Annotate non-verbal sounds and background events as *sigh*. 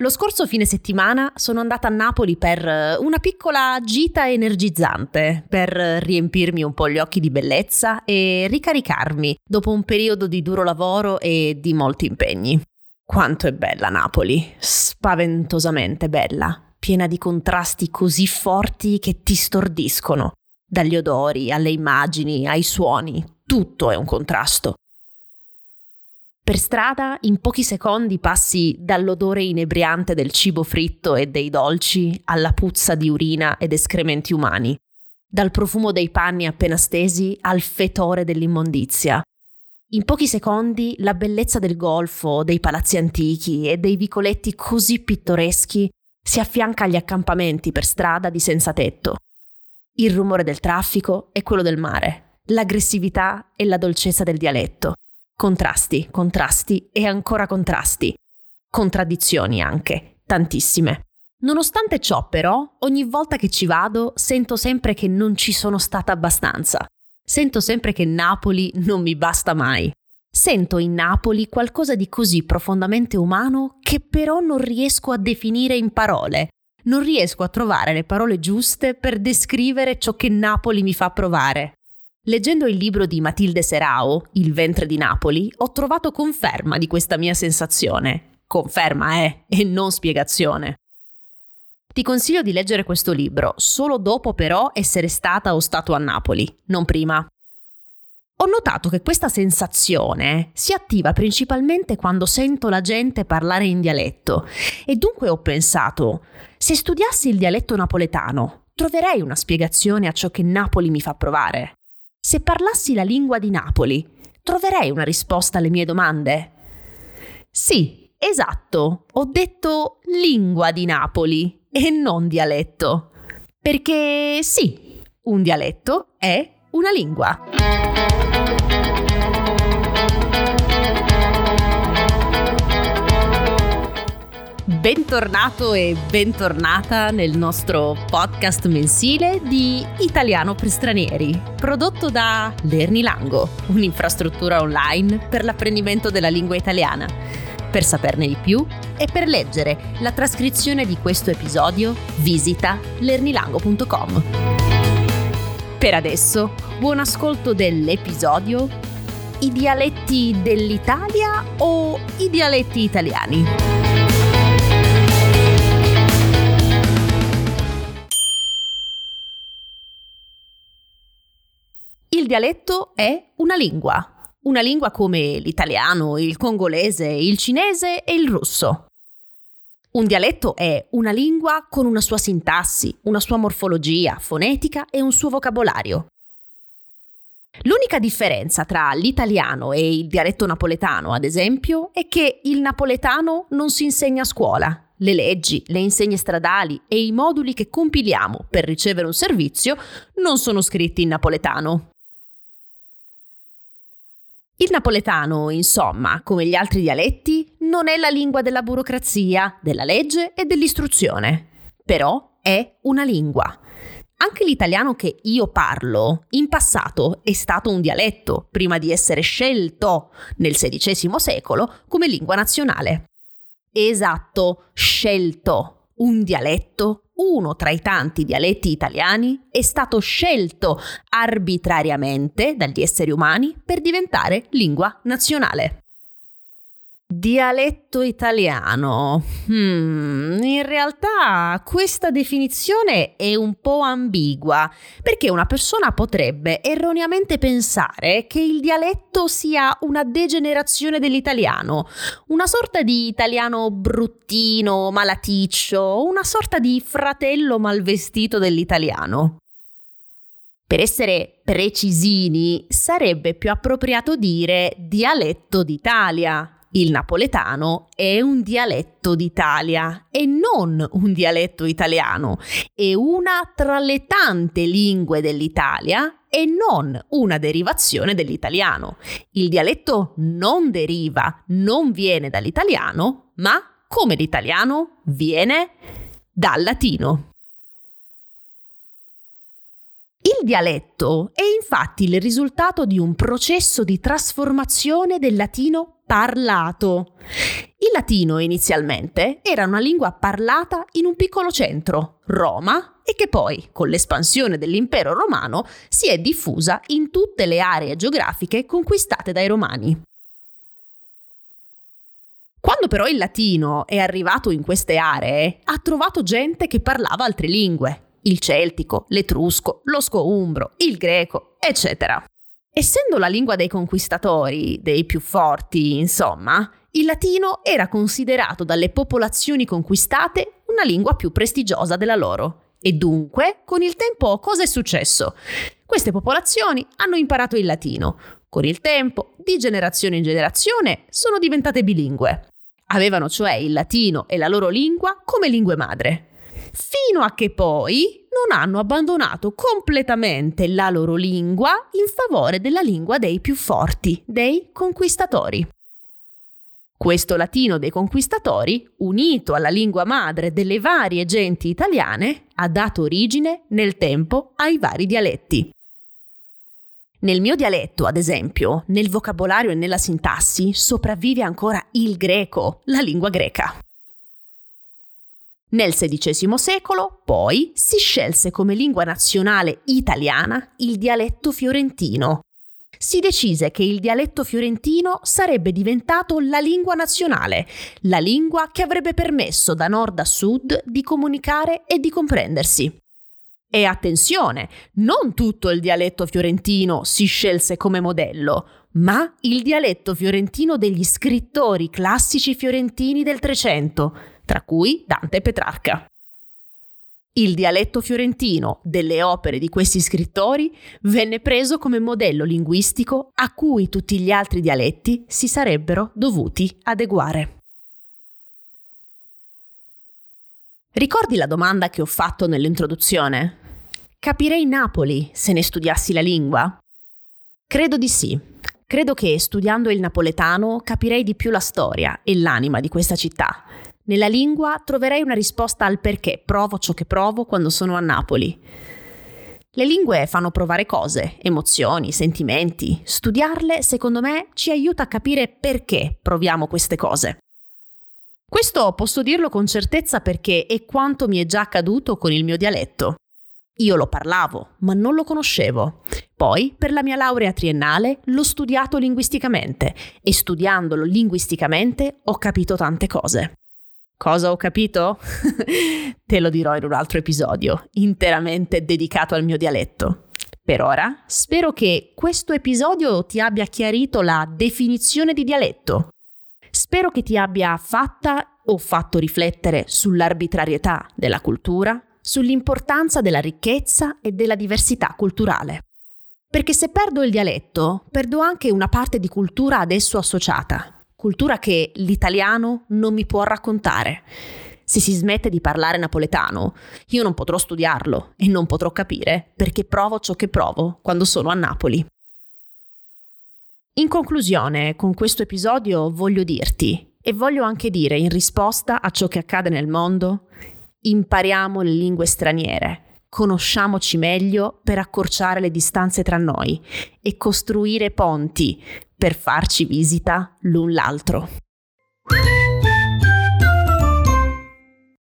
Lo scorso fine settimana sono andata a Napoli per eh, una piccola gita energizzante, per riempirmi un po' gli occhi di bellezza e ricaricarmi dopo un periodo di duro lavoro e di molti impegni. Quanto è bella Napoli, spaventosamente bella, piena di contrasti così forti che ti stordiscono, dagli odori alle immagini ai suoni, tutto è un contrasto. Per strada, in pochi secondi passi dall'odore inebriante del cibo fritto e dei dolci alla puzza di urina ed escrementi umani, dal profumo dei panni appena stesi al fetore dell'immondizia. In pochi secondi la bellezza del golfo, dei palazzi antichi e dei vicoletti così pittoreschi si affianca agli accampamenti per strada di senza tetto. Il rumore del traffico e quello del mare, l'aggressività e la dolcezza del dialetto Contrasti, contrasti e ancora contrasti. Contraddizioni anche, tantissime. Nonostante ciò, però, ogni volta che ci vado sento sempre che non ci sono stata abbastanza. Sento sempre che Napoli non mi basta mai. Sento in Napoli qualcosa di così profondamente umano che però non riesco a definire in parole. Non riesco a trovare le parole giuste per descrivere ciò che Napoli mi fa provare. Leggendo il libro di Matilde Serao, Il ventre di Napoli, ho trovato conferma di questa mia sensazione. Conferma, eh, e non spiegazione. Ti consiglio di leggere questo libro, solo dopo però essere stata o stato a Napoli, non prima. Ho notato che questa sensazione si attiva principalmente quando sento la gente parlare in dialetto e dunque ho pensato, se studiassi il dialetto napoletano, troverei una spiegazione a ciò che Napoli mi fa provare. Se parlassi la lingua di Napoli, troverei una risposta alle mie domande? Sì, esatto, ho detto lingua di Napoli e non dialetto. Perché sì, un dialetto è una lingua. Bentornato e bentornata nel nostro podcast mensile di Italiano per stranieri, prodotto da Lernilango, un'infrastruttura online per l'apprendimento della lingua italiana. Per saperne di più e per leggere la trascrizione di questo episodio, visita lernilango.com. Per adesso, buon ascolto dell'episodio I dialetti dell'Italia o i dialetti italiani? Dialetto è una lingua. Una lingua come l'italiano, il congolese, il cinese e il russo. Un dialetto è una lingua con una sua sintassi, una sua morfologia fonetica e un suo vocabolario. L'unica differenza tra l'italiano e il dialetto napoletano, ad esempio, è che il napoletano non si insegna a scuola. Le leggi, le insegne stradali e i moduli che compiliamo per ricevere un servizio non sono scritti in napoletano. Il napoletano, insomma, come gli altri dialetti, non è la lingua della burocrazia, della legge e dell'istruzione, però è una lingua. Anche l'italiano che io parlo in passato è stato un dialetto, prima di essere scelto nel XVI secolo come lingua nazionale. Esatto, scelto, un dialetto uno tra i tanti dialetti italiani è stato scelto arbitrariamente dagli esseri umani per diventare lingua nazionale. Dialetto italiano. Hmm, in realtà questa definizione è un po' ambigua, perché una persona potrebbe erroneamente pensare che il dialetto sia una degenerazione dell'italiano, una sorta di italiano bruttino, malaticcio, una sorta di fratello malvestito dell'italiano. Per essere precisini, sarebbe più appropriato dire dialetto d'Italia, il napoletano è un dialetto d'Italia e non un dialetto italiano, è una tra le tante lingue dell'Italia e non una derivazione dell'italiano. Il dialetto non deriva, non viene dall'italiano, ma come l'italiano viene dal latino. Il dialetto è infatti il risultato di un processo di trasformazione del latino parlato. Il latino inizialmente era una lingua parlata in un piccolo centro, Roma, e che poi, con l'espansione dell'impero romano, si è diffusa in tutte le aree geografiche conquistate dai romani. Quando però il latino è arrivato in queste aree, ha trovato gente che parlava altre lingue, il celtico, l'etrusco, lo scoumbro, il greco, eccetera. Essendo la lingua dei conquistatori, dei più forti, insomma, il latino era considerato dalle popolazioni conquistate una lingua più prestigiosa della loro. E dunque, con il tempo, cosa è successo? Queste popolazioni hanno imparato il latino. Con il tempo, di generazione in generazione, sono diventate bilingue. Avevano cioè il latino e la loro lingua come lingue madre fino a che poi non hanno abbandonato completamente la loro lingua in favore della lingua dei più forti, dei conquistatori. Questo latino dei conquistatori, unito alla lingua madre delle varie genti italiane, ha dato origine nel tempo ai vari dialetti. Nel mio dialetto, ad esempio, nel vocabolario e nella sintassi sopravvive ancora il greco, la lingua greca. Nel XVI secolo, poi, si scelse come lingua nazionale italiana il dialetto fiorentino. Si decise che il dialetto fiorentino sarebbe diventato la lingua nazionale, la lingua che avrebbe permesso da nord a sud di comunicare e di comprendersi. E attenzione, non tutto il dialetto fiorentino si scelse come modello, ma il dialetto fiorentino degli scrittori classici fiorentini del Trecento, tra cui Dante e Petrarca. Il dialetto fiorentino delle opere di questi scrittori venne preso come modello linguistico a cui tutti gli altri dialetti si sarebbero dovuti adeguare. Ricordi la domanda che ho fatto nell'introduzione? Capirei Napoli se ne studiassi la lingua? Credo di sì. Credo che studiando il napoletano capirei di più la storia e l'anima di questa città nella lingua troverei una risposta al perché provo ciò che provo quando sono a Napoli. Le lingue fanno provare cose, emozioni, sentimenti. Studiarle, secondo me, ci aiuta a capire perché proviamo queste cose. Questo posso dirlo con certezza perché è quanto mi è già accaduto con il mio dialetto. Io lo parlavo, ma non lo conoscevo. Poi, per la mia laurea triennale, l'ho studiato linguisticamente e studiandolo linguisticamente ho capito tante cose. Cosa ho capito? *laughs* Te lo dirò in un altro episodio, interamente dedicato al mio dialetto. Per ora, spero che questo episodio ti abbia chiarito la definizione di dialetto. Spero che ti abbia fatta o fatto riflettere sull'arbitrarietà della cultura, sull'importanza della ricchezza e della diversità culturale. Perché se perdo il dialetto, perdo anche una parte di cultura ad esso associata, cultura che l'italiano non mi può raccontare. Se si smette di parlare napoletano, io non potrò studiarlo e non potrò capire perché provo ciò che provo quando sono a Napoli. In conclusione, con questo episodio voglio dirti, e voglio anche dire in risposta a ciò che accade nel mondo, impariamo le lingue straniere, conosciamoci meglio per accorciare le distanze tra noi e costruire ponti per farci visita l'un l'altro.